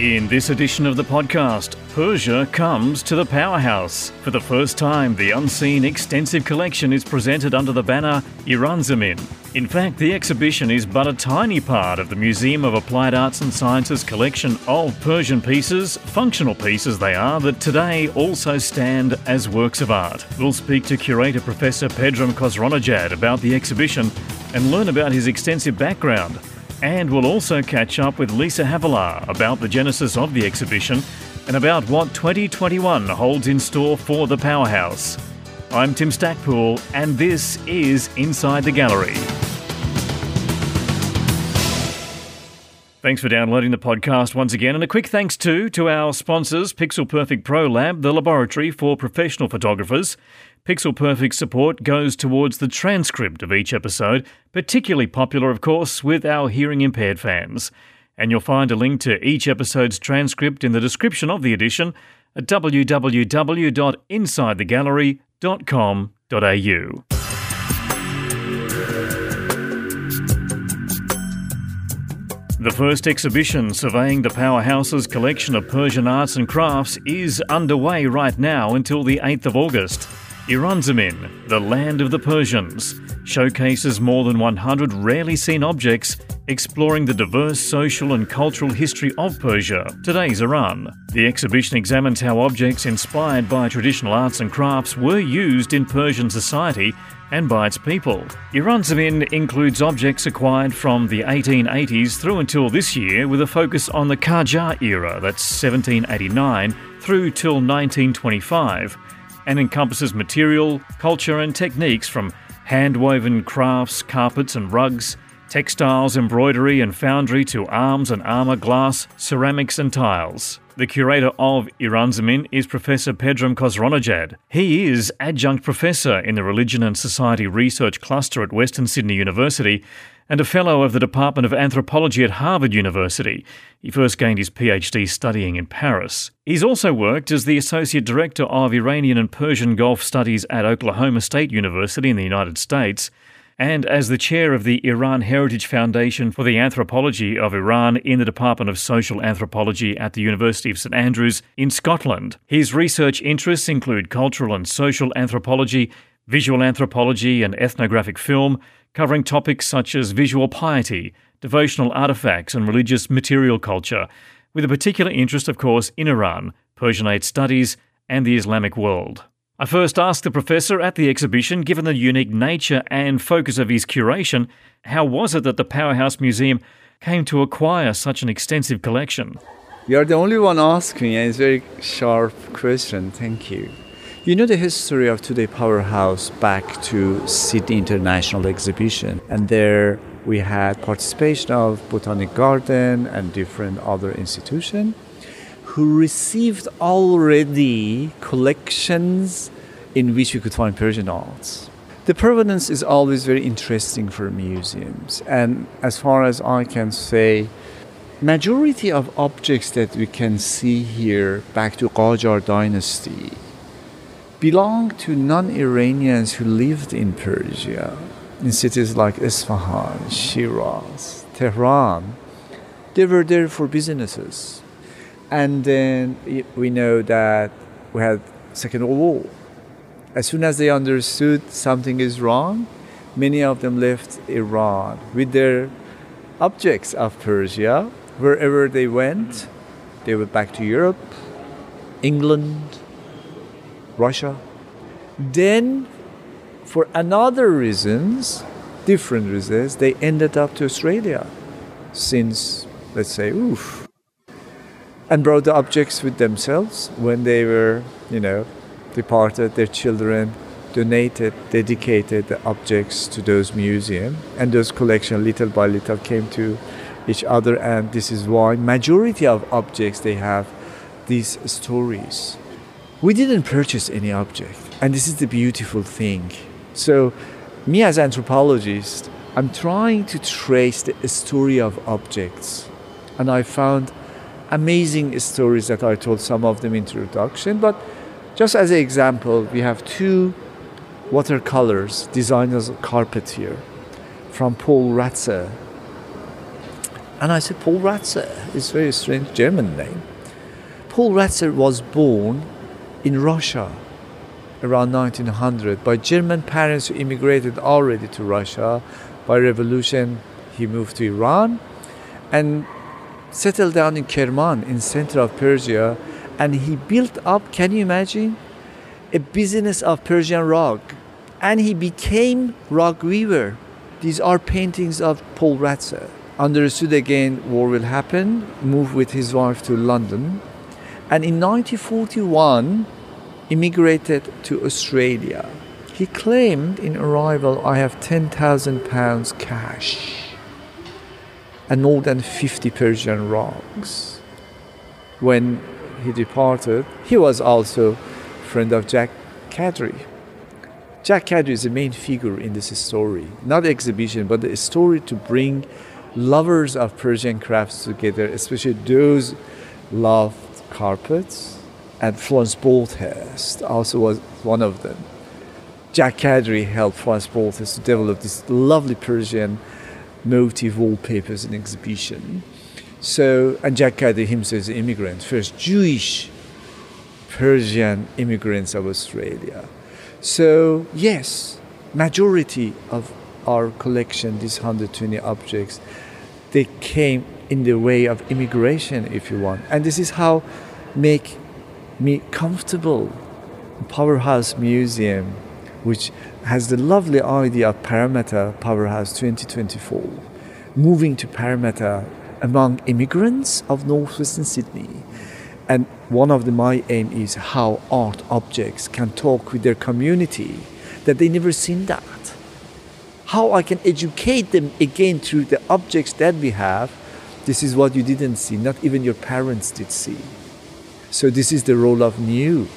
In this edition of the podcast, Persia comes to the powerhouse. For the first time, the unseen extensive collection is presented under the banner Iran Zamin. In fact, the exhibition is but a tiny part of the Museum of Applied Arts and Sciences collection of Persian pieces, functional pieces they are, that today also stand as works of art. We'll speak to curator Professor Pedram Khosronejad about the exhibition and learn about his extensive background. And we'll also catch up with Lisa Havilah about the genesis of the exhibition and about what 2021 holds in store for the Powerhouse. I'm Tim Stackpool, and this is Inside the Gallery. Thanks for downloading the podcast once again, and a quick thanks too to our sponsors, Pixel Perfect Pro Lab, the laboratory for professional photographers. Pixel Perfect support goes towards the transcript of each episode, particularly popular, of course, with our hearing impaired fans. And you'll find a link to each episode's transcript in the description of the edition at www.insidethegallery.com.au. The first exhibition surveying the Powerhouse's collection of Persian arts and crafts is underway right now until the 8th of August. Iran Zamin, the land of the Persians, showcases more than 100 rarely seen objects exploring the diverse social and cultural history of Persia, today's Iran. The exhibition examines how objects inspired by traditional arts and crafts were used in Persian society and by its people. Iranzamin includes objects acquired from the 1880s through until this year with a focus on the Qajar era, that's 1789, through till 1925 and encompasses material, culture, and techniques from hand woven crafts, carpets, and rugs, textiles, embroidery, and foundry to arms and armour, glass, ceramics, and tiles. The curator of Iranzamin is Professor Pedram Khosronejad. He is adjunct professor in the Religion and Society Research Cluster at Western Sydney University and a fellow of the Department of Anthropology at Harvard University. He first gained his PhD studying in Paris. He's also worked as the Associate Director of Iranian and Persian Gulf Studies at Oklahoma State University in the United States and as the chair of the Iran Heritage Foundation for the Anthropology of Iran in the Department of Social Anthropology at the University of St Andrews in Scotland. His research interests include cultural and social anthropology, visual anthropology, and ethnographic film, covering topics such as visual piety, devotional artifacts, and religious material culture, with a particular interest, of course, in Iran, Persianate studies, and the Islamic world. I first asked the professor at the exhibition, given the unique nature and focus of his curation, how was it that the Powerhouse Museum came to acquire such an extensive collection? You are the only one asking, and it's a very sharp question. Thank you. You know the history of Today Powerhouse back to Sydney International Exhibition, and there we had participation of Botanic Garden and different other institutions who received already collections in which we could find Persian arts. The provenance is always very interesting for museums, and as far as I can say, majority of objects that we can see here back to Qajar dynasty belong to non-Iranians who lived in Persia, in cities like Isfahan, Shiraz, Tehran. They were there for businesses and then we know that we had Second World War. As soon as they understood something is wrong, many of them left Iran with their objects of Persia. Wherever they went, they went back to Europe, England, Russia. Then, for another reasons, different reasons, they ended up to Australia. Since, let's say, oof, and brought the objects with themselves when they were, you know, departed. Their children donated, dedicated the objects to those museums, and those collections, little by little, came to each other. And this is why majority of objects they have these stories. We didn't purchase any object, and this is the beautiful thing. So, me as anthropologist, I'm trying to trace the story of objects, and I found amazing stories that I told some of them in introduction. But just as an example, we have two watercolors designed as carpet here from Paul Ratzer. And I said, Paul Ratzer. is a very strange German name. Paul Ratzer was born in Russia around 1900 by German parents who immigrated already to Russia. By revolution, he moved to Iran and settled down in Kerman in center of Persia and he built up, can you imagine, a business of Persian rug. And he became rug weaver. These are paintings of Paul Ratzer. Understood again war will happen, moved with his wife to London, and in 1941 immigrated to Australia. He claimed in arrival, I have 10,000 pounds cash and more than 50 Persian rugs. When he departed, he was also friend of Jack Kadri. Jack Kadri is the main figure in this story, not the exhibition, but the story to bring lovers of Persian crafts together, especially those love carpets. And Florence Broadhurst also was one of them. Jack Kadri helped Florence Broadhurst to develop this lovely Persian motif wallpapers in exhibition. So, and Jack Kadri himself is an immigrant, first Jewish Persian immigrants of Australia. So, yes, majority of our collection, these 120 objects, they came in the way of immigration, if you want. And this is how make me comfortable. Powerhouse Museum, which has the lovely idea of Parramatta Powerhouse 2024, moving to Parramatta among immigrants of northwestern Sydney. And one of the, my aim is how art objects can talk with their community that they never seen that. How I can educate them again through the objects that we have. This is what you didn't see, not even your parents did see. So this is the role of new,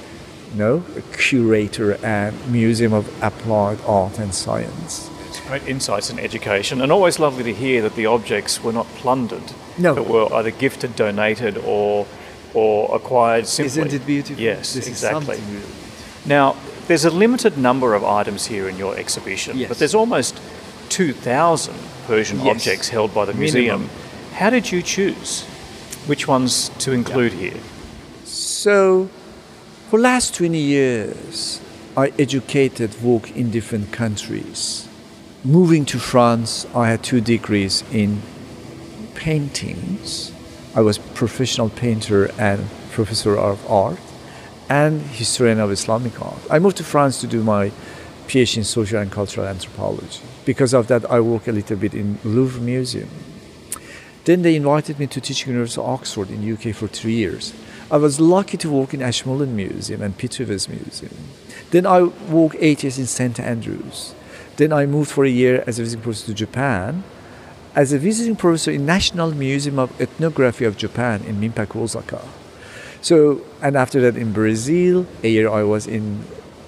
you know, curator and museum of applied art and science. It's great insights and education, and always lovely to hear that the objects were not plundered, no. but were either gifted, donated, or or acquired simply. Isn't it beautiful? Yes, this exactly. Really now, there's a limited number of items here in your exhibition, yes. but there's almost 2,000 Persian yes. objects held by the museum. Minimum. How did you choose which ones to include yeah. here? So, for last 20 years, I educated work in different countries. Moving to France, I had two degrees in paintings. I was professional painter and professor of art and historian of Islamic art. I moved to France to do my PhD in social and cultural anthropology. Because of that, I work a little bit in Louvre Museum. Then they invited me to teach University of Oxford in UK for three years. I was lucky to work in Ashmolean Museum and Pitt Rivers Museum. Then I worked eight years in St. Andrews. Then I moved for a year as a visiting professor to Japan, as a visiting professor in National Museum of Ethnography of Japan in Minpaku, Osaka. So, and after that in Brazil, a year I was in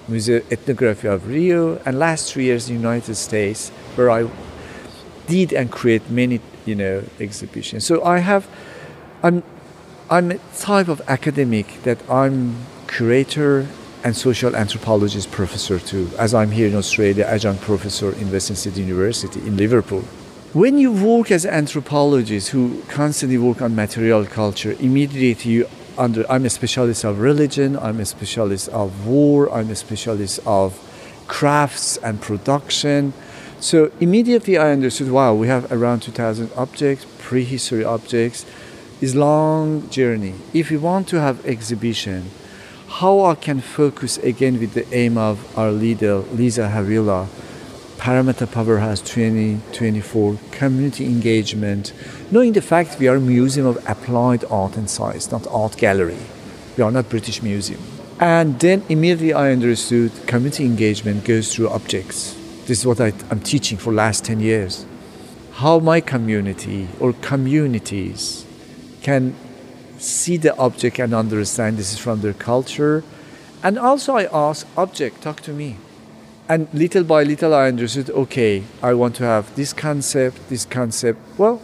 Museum Ethnography of Rio, and last three years in the United States, where I did and create many, you know, exhibition. So I have, I'm, I'm a type of academic that I'm curator and social anthropologist professor too, as I'm here in Australia, adjunct professor in Western Sydney University in Liverpool. When you work as an anthropologist who constantly work on material culture, immediately you under I'm a specialist of religion, I'm a specialist of war, I'm a specialist of crafts and production. So immediately I understood, wow, we have around 2,000 objects, prehistory objects. It's long journey. If we want to have exhibition, how I can focus again with the aim of our leader, Lisa Havilah, Parramatta Powerhouse 2024, community engagement, knowing the fact we are a museum of applied art and science, not art gallery. We are not British Museum. And then immediately I understood community engagement goes through objects. This is what I, am teaching for last 10 years. How my community or communities can see the object and understand this is from their culture. And also I ask object, talk to me. And little by little I understood, okay, I want to have this concept, this concept. Well,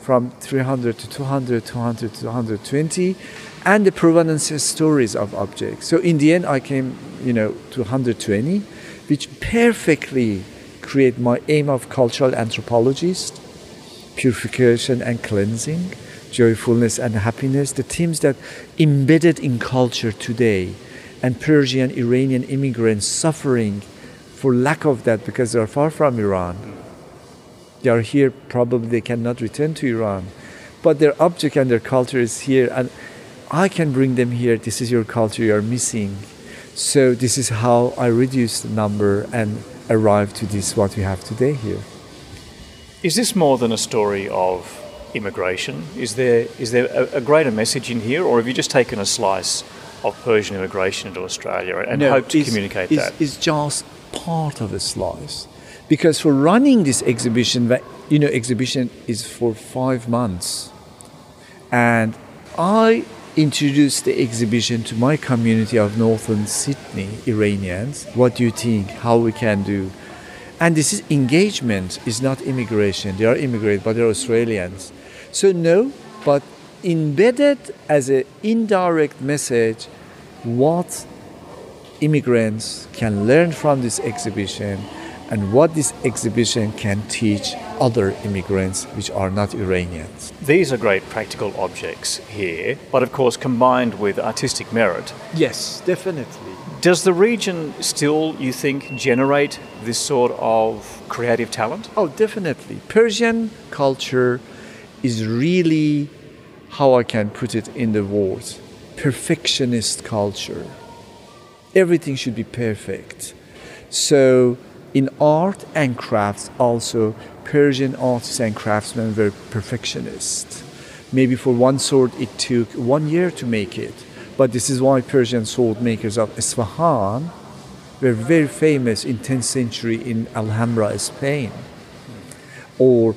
from 300 to 200, 200 to 220, and the provenance stories of objects. So in the end, I came, you know, to 120, which perfectly create my aim of cultural anthropologist purification and cleansing, joyfulness and happiness, the themes that embedded in culture today, and Persian, Iranian immigrants suffering for lack of that because they are far from Iran. They are here, probably they cannot return to Iran, but their object and their culture is here, and I can bring them here. This is your culture you are missing. So this is how I reduced the number and arrived to this what we have today here. Is this more than a story of immigration? Is there is there a, a greater message in here, or have you just taken a slice of Persian immigration into Australia and no, hope to communicate it's, that? It's just part of a slice. Because for running this exhibition, that you know, exhibition is for five months. And I introduced the exhibition to my community of Northern Sydney Iranians. What do you think? How we can do? And this is engagement, is not immigration. They are immigrants, but they're Australians. So no, but embedded as an indirect message what immigrants can learn from this exhibition and what this exhibition can teach other immigrants which are not Iranians. These are great practical objects here, but of course combined with artistic merit. Yes, definitely. Does the region still, you think, generate this sort of creative talent? Oh, definitely. Persian culture is really how I can put it in the words perfectionist culture. Everything should be perfect. So, in art and crafts, also, Persian artists and craftsmen were perfectionists. Maybe for one sword, it took one year to make it. But this is why Persian sword makers of Isfahan were very famous in 10th century in Alhambra, Spain. Or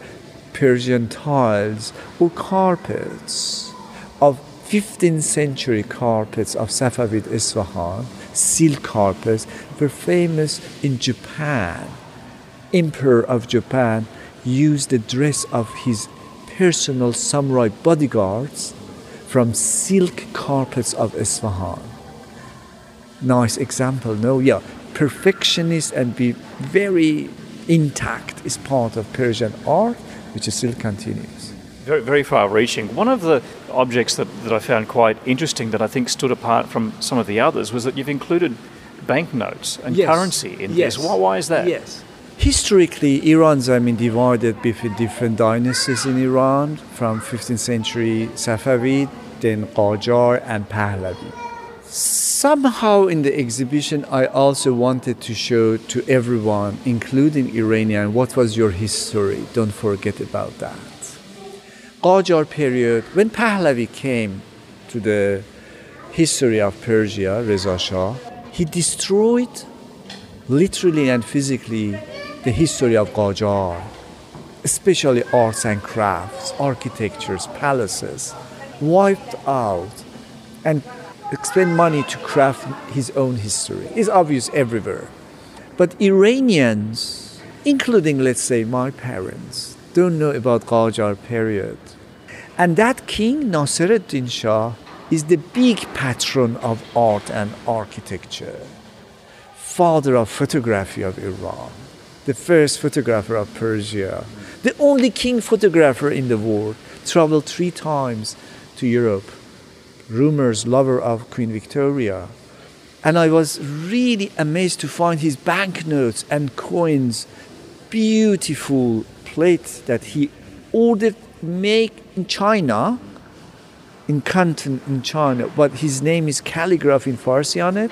Persian tiles or carpets of 15th century carpets of Safavid Isfahan, silk carpets, were famous in Japan. Emperor of Japan used the dress of his personal samurai bodyguards from silk carpets of Isfahan. Nice example, no? Yeah, perfectionist and be very intact is part of Persian art which is still continues. Very, very far reaching. One of the objects that, that I found quite interesting that I think stood apart from some of the others was that you've included banknotes and yes. currency in yes. this. Why, why is that? Yes. Historically, Iran's I mean divided between different dynasties in Iran from 15th century Safavid, then Qajar and Pahlavi. Somehow in the exhibition, I also wanted to show to everyone, including Iranian, what was your history. Don't forget about that. Qajar period, when Pahlavi came to the history of Persia, Reza Shah, he destroyed literally and physically the history of Qajar, especially arts and crafts, architectures, palaces, wiped out and spent money to craft his own history. It's obvious everywhere. But Iranians, including, let's say, my parents, don't know about Qajar period. And that king, Nasiruddin Shah, is the big patron of art and architecture, father of photography of Iran, the first photographer of Persia, the only king photographer in the world, traveled three times to Europe. Rumors lover of Queen Victoria. And I was really amazed to find his banknotes and coins, beautiful plate that he ordered make in China, in Canton in China, but his name is calligraph in Farsi on it.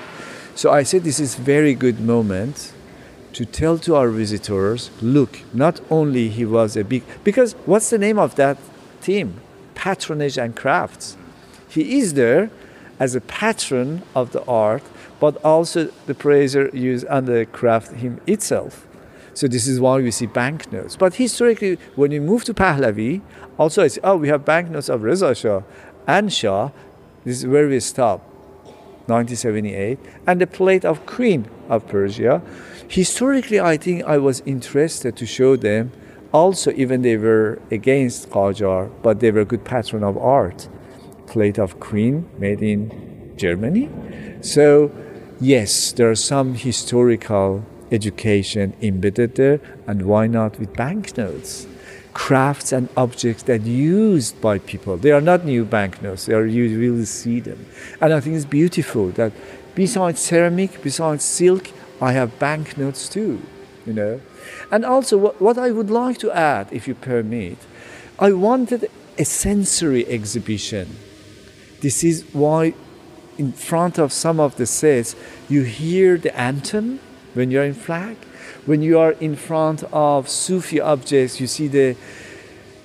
So I said this is very good moment to tell to our visitors, look, not only he was a big because what's the name of that team? Patronage and crafts. He is there as a patron of the art, but also the praiser used on the craft him itself. So this is why we see banknotes. But historically, when we move to Pahlavi, also I see, oh, we have banknotes of Reza Shah and Shah. This is where we stop, 1978. And the plate of Queen of Persia. Historically, I think I was interested to show them also, even they were against Qajar, but they were a good patron of art plate of queen made in Germany. So, yes, there are some historical education embedded there, and why not with banknotes? crafts and objects that used by people. They are not new banknotes. They are you really see them, and I think it's beautiful that besides ceramic, besides silk, I have banknotes too. You know, and also what, what I would like to add, if you permit, I wanted a sensory exhibition. This is why in front of some of the sets you hear the anthem when you're in flag when you are in front of Sufi objects, you see the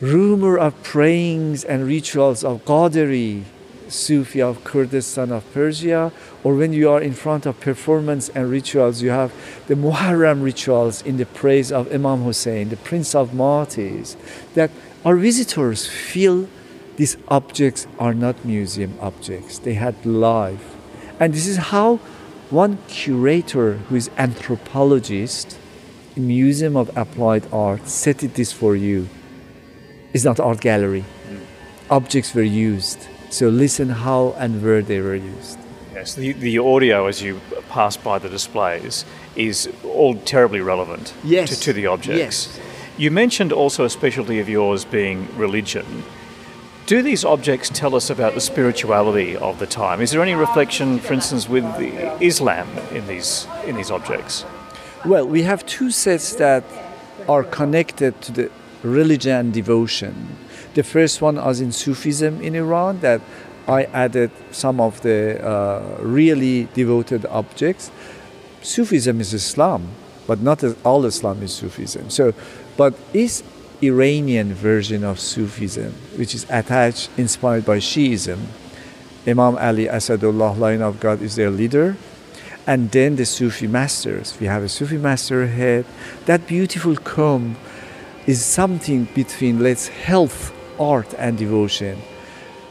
rumor of prayings and rituals of Qadiri, Sufi of Kurdistan of Persia, or when you are in front of performance and rituals, you have the Muharram rituals in the praise of Imam Hussein, the Prince of Martyrs, that our visitors feel these objects are not museum objects, they had life. And this is how one curator who is anthropologist in Museum of Applied Art set it this for you. It's not art gallery. Mm. Objects were used. So listen how and where they were used. Yes, the, the audio as you pass by the displays is all terribly relevant yes. to, to the objects. Yes. You mentioned also a specialty of yours being religion. Do these objects tell us about the spirituality of the time? Is there any reflection, for instance, with Islam in these in these objects? Well, we have two sets that are connected to the religion and devotion. The first one is in Sufism in Iran that I added some of the uh, really devoted objects. Sufism is Islam, but not all Islam is Sufism. So, but is Iranian version of Sufism, which is attached, inspired by Shiism. Imam Ali Asadullah, line of God, is their leader and then the Sufi masters. We have a Sufi master head. That beautiful comb is something between let's health, art, and devotion.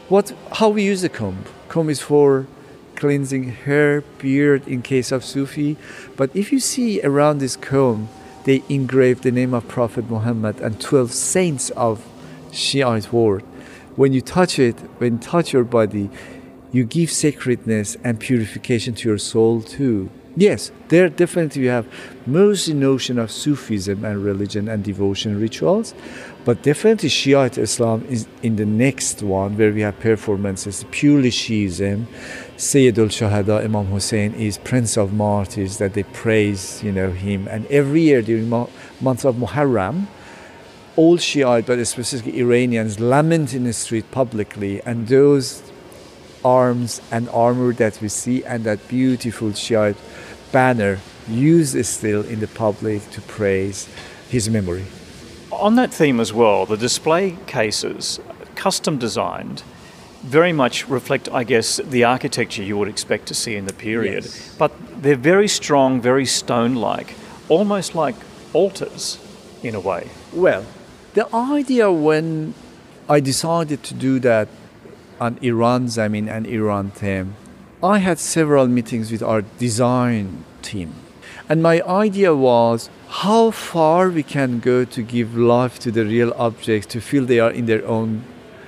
What, how we use the comb? Comb is for cleansing hair, beard in case of Sufi. But if you see around this comb, they engrave the name of Prophet Muhammad and 12 saints of Shiite world. When you touch it, when you touch your body, you give sacredness and purification to your soul too. Yes, there definitely you have mostly notion of Sufism and religion and devotion rituals, but definitely Shiite Islam is in the next one where we have performances purely Shiism. Sayyidul Shahada Imam Hussein is Prince of Martyrs that they praise, you know, him. And every year during month of Muharram, all Shiite, but especially Iranians, lament in the street publicly, and those arms and armor that we see and that beautiful Shiite banner used still in the public to praise his memory. On that theme as well, the display cases, custom designed, very much reflect, I guess, the architecture you would expect to see in the period. Yes. But they're very strong, very stone like, almost like altars in a way. Well, the idea when I decided to do that on Iran Zamin and Iran theme, I had several meetings with our design team. And my idea was how far we can go to give life to the real objects to feel they are in their own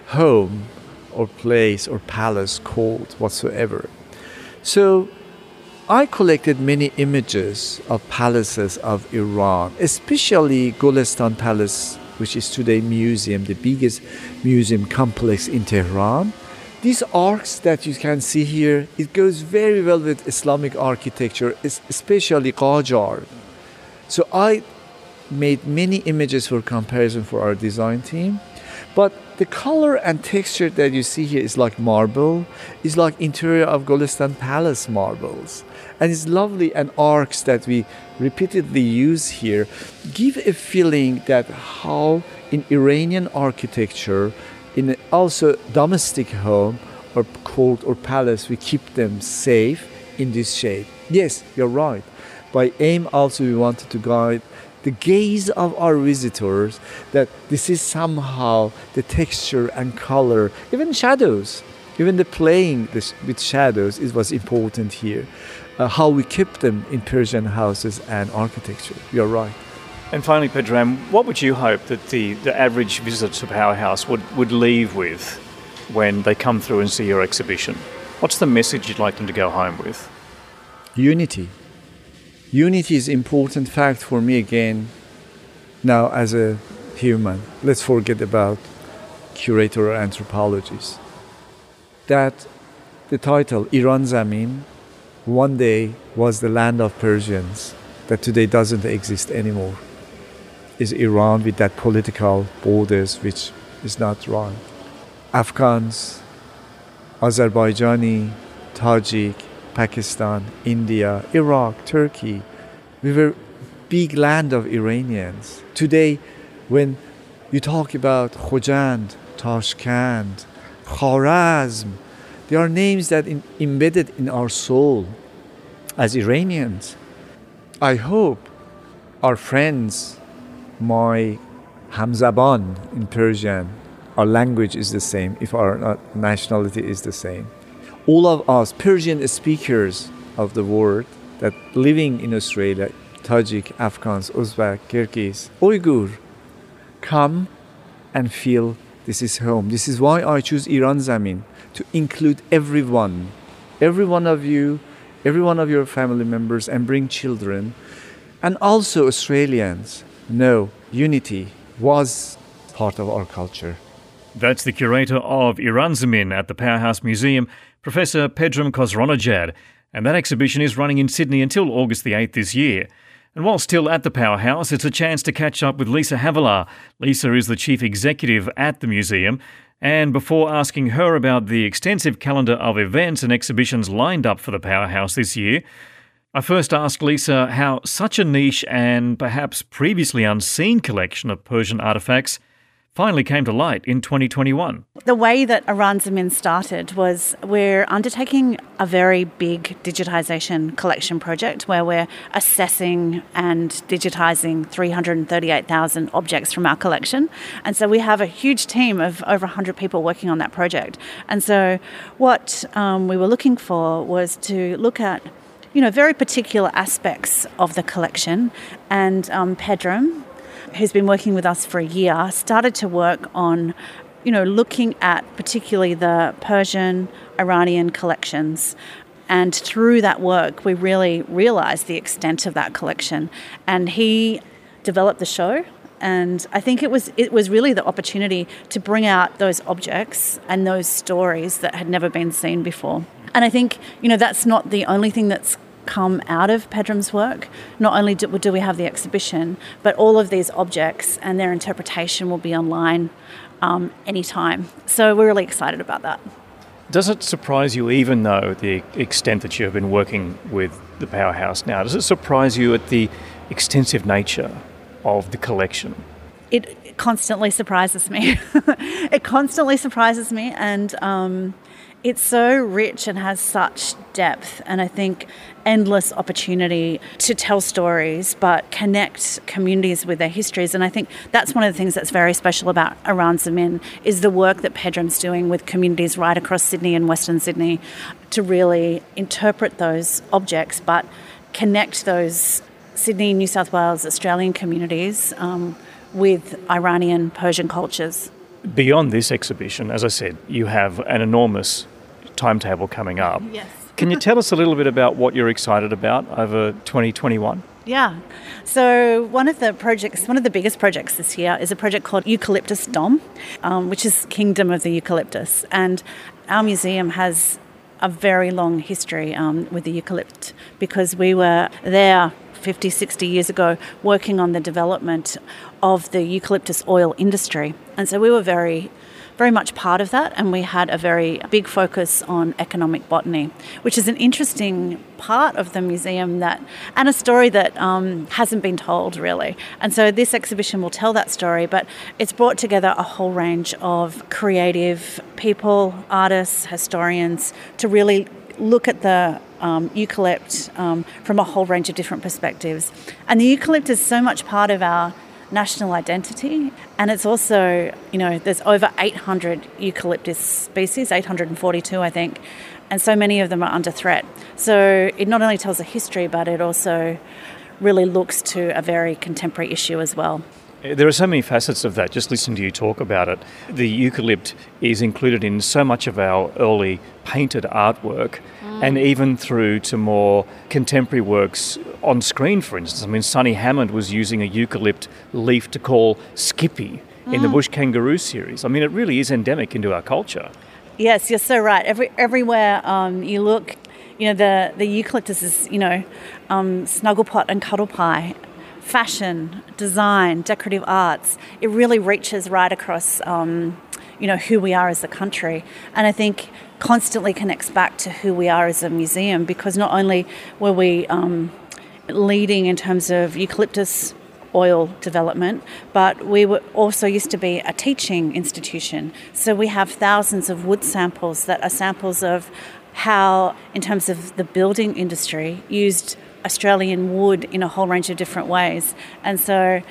home or place or palace, court, whatsoever. So I collected many images of palaces of Iran, especially Golestan Palace, which is today museum, the biggest museum complex in Tehran. These arcs that you can see here, it goes very well with Islamic architecture, especially Qajar. So I made many images for comparison for our design team. But the color and texture that you see here is like marble, is like interior of Golestan Palace marbles. And it's lovely and arcs that we repeatedly use here give a feeling that how in Iranian architecture in also domestic home or court or palace, we keep them safe in this shape. Yes, you're right. By aim also we wanted to guide the gaze of our visitors that this is somehow the texture and color, even shadows, even the playing with shadows it was important here. Uh, how we keep them in Persian houses and architecture. You're right. And finally, Pedram, what would you hope that the, the average visitor to Powerhouse would, would leave with when they come through and see your exhibition? What's the message you'd like them to go home with? Unity. Unity is an important fact for me again now as a human. Let's forget about curator anthropologists. That the title Iran Zamin one day was the land of Persians that today doesn't exist anymore. Is Iran with that political borders which is not wrong. Afghans, Azerbaijani, Tajik, Pakistan, India, Iraq, Turkey. We were big land of Iranians. Today, when you talk about Khojand, Tashkent, Kharazm, they are names that in, embedded in our soul as Iranians. I hope our friends, my Hamzaban in Persian, our language is the same, if our uh, nationality is the same. All of us, Persian speakers of the world, that living in Australia, Tajik, Afghans, Uzbek, Kyrgyz, Uyghur, come and feel this is home. This is why I choose Iran Zamin to include everyone, every one of you, every one of your family members, and bring children, and also Australians. No, unity was part of our culture. That's the curator of Iranzamin at the Powerhouse Museum, Professor Pedram Khosronejad, and that exhibition is running in Sydney until August the 8th this year. And while still at the Powerhouse, it's a chance to catch up with Lisa Havilah. Lisa is the chief executive at the museum. And before asking her about the extensive calendar of events and exhibitions lined up for the Powerhouse this year, I first asked Lisa how such a niche and perhaps previously unseen collection of Persian artefacts finally came to light in 2021. The way that Iran Zamin started was we're undertaking a very big digitisation collection project where we're assessing and digitising 338,000 objects from our collection. And so we have a huge team of over 100 people working on that project. And so what um, we were looking for was to look at you know, very particular aspects of the collection. And um, Pedram, who's been working with us for a year, started to work on, you know, looking at particularly the Persian, Iranian collections. And through that work, we really realized the extent of that collection. And he developed the show. And I think it was it was really the opportunity to bring out those objects and those stories that had never been seen before. And I think, you know, that's not the only thing that's come out of Pedram's work. Not only do, do, we have the exhibition, but all of these objects and their interpretation will be online um, anytime. So we're really excited about that. Does it surprise you, even though the extent that you have been working with the Powerhouse now, does it surprise you at the extensive nature of the collection? It constantly surprises me. it constantly surprises me, and um, it's so rich and has such depth, and I think endless opportunity to tell stories but connect communities with their histories. And I think that's one of the things that's very special about Iran Zamin is the work that Pedram's doing with communities right across Sydney and Western Sydney to really interpret those objects but connect those Sydney, New South Wales, Australian communities um, with Iranian Persian cultures. Beyond this exhibition, as I said, you have an enormous timetable coming up. Yes. Can you tell us a little bit about what you're excited about over 2021? Yeah. So one of the projects, one of the biggest projects this year is a project called Eucalyptusdom, um, which is Kingdom of the Eucalyptus. And our museum has a very long history um, with the eucalypt because we were there 50, 60 years ago working on the development of the eucalyptus oil industry. And so we were very very much part of that, and we had a very big focus on economic botany, which is an interesting part of the museum that, and a story that um, hasn't been told really. And so this exhibition will tell that story, but it's brought together a whole range of creative people, artists, historians to really look at the um, eucalypt um, from a whole range of different perspectives. And the eucalypt is so much part of our national identity. And it's also, you know, there's over 800 eucalyptus species, 842, I think, and so many of them are under threat. So it not only tells a history, but it also really looks to a very contemporary issue as well. There are so many facets of that, just listening to you talk about it. The eucalypt is included in so much of our early painted artwork mm. and even through to more contemporary works on screen, for instance. I mean, Sonny Hammond was using a eucalypt leaf to call Skippy mm. in the mm. Bush Kangaroo series. I mean, it really is endemic into our culture. Yes, you're so right. Every, everywhere um, you look, you know, the, the eucalyptus is, you know, um, Snugglepot and Cuddlepie fashion, design, decorative arts. It really reaches right across, um, you know, who we are as a country, and I think constantly connects back to who we are as a museum because not only were we um, leading in terms of eucalyptus oil development, but we were also used to be a teaching institution. So we have thousands of wood samples that are samples of how, in terms of the building industry, used Australian wood in a whole range of different ways. And so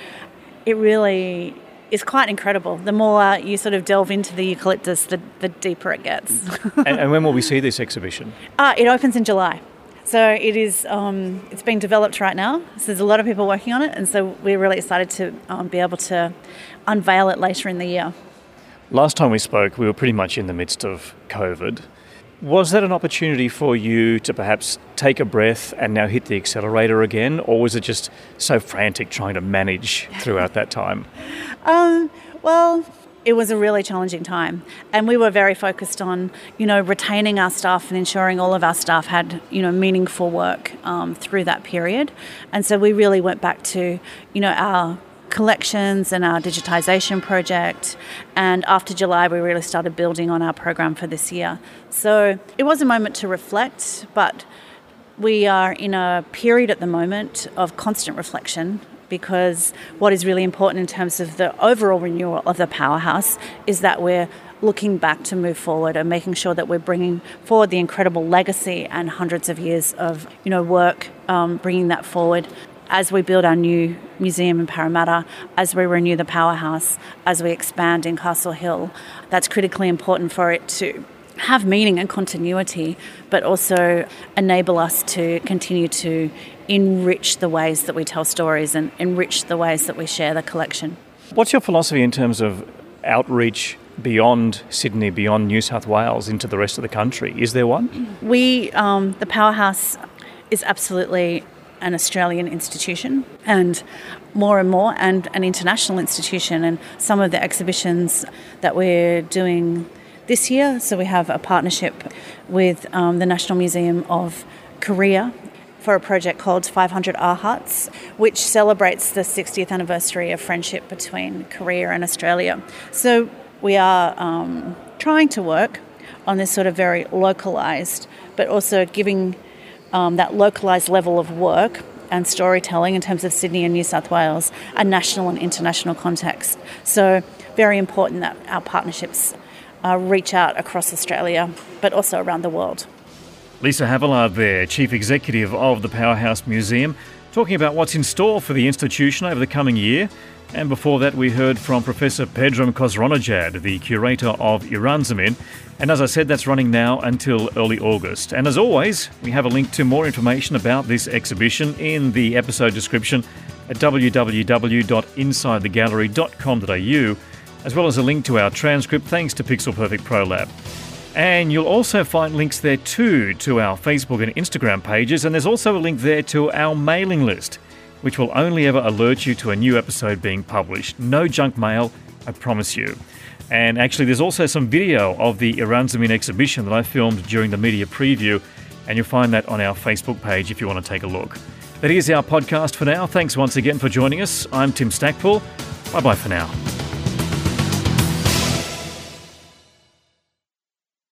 it really is quite incredible. The more you sort of delve into the eucalyptus, the, the deeper it gets. and, and, when will we see this exhibition? Uh, it opens in July. So it is. Um, it's being developed right now. So there's a lot of people working on it, and so we're really excited to um, be able to unveil it later in the year. Last time we spoke, we were pretty much in the midst of COVID. Was that an opportunity for you to perhaps take a breath and now hit the accelerator again, or was it just so frantic trying to manage throughout that time? Um, well, it was a really challenging time and we were very focused on you know retaining our staff and ensuring all of our staff had you know meaningful work um, through that period and so we really went back to you know our collections and our digitisation project. And after July, we really started building on our program for this year. So it was a moment to reflect, but we are in a period at the moment of constant reflection because what is really important in terms of the overall renewal of the powerhouse is that we're looking back to move forward and making sure that we're bringing forward the incredible legacy and hundreds of years of you know work, um, bringing that forward as we build our new museum in Parramatta, as we renew the powerhouse, as we expand in Castle Hill. That's critically important for it to have meaning and continuity, but also enable us to continue to enrich the ways that we tell stories and enrich the ways that we share the collection. What's your philosophy in terms of outreach beyond Sydney, beyond New South Wales, into the rest of the country? Is there one? We, um, the powerhouse, is absolutely an Australian institution and more and more and an international institution and some of the exhibitions that we're doing this year so we have a partnership with um, the National Museum of Korea for a project called 500 Our Hearts, which celebrates the 60th anniversary of friendship between Korea and Australia. So we are um, trying to work on this sort of very localized, but also giving um, that localised level of work and storytelling in terms of Sydney and New South Wales a national and international context. So, very important that our partnerships uh, reach out across Australia, but also around the world. Lisa Havilah there, Chief Executive of the Powerhouse Museum, talking about what's in store for the institution over the coming year. And before that, we heard from Professor Pedram Khosronejad, the curator of Iranzamin. And as I said, that's running now until early August. And as always, we have a link to more information about this exhibition in the episode description at www.insidethegallery.com.au, as well as a link to our transcript thanks to Pixel Perfect Pro Lab. And you'll also find links there too to our Facebook and Instagram pages, and there's also a link there to our mailing list which will only ever alert you to a new episode being published. No junk mail, I promise you. And actually, there's also some video of the Iranzamin exhibition that I filmed during the media preview, and you'll find that on our Facebook page if you want to take a look. That is our podcast for now. Thanks once again for joining us. I'm Tim Stackpool. Bye bye for now.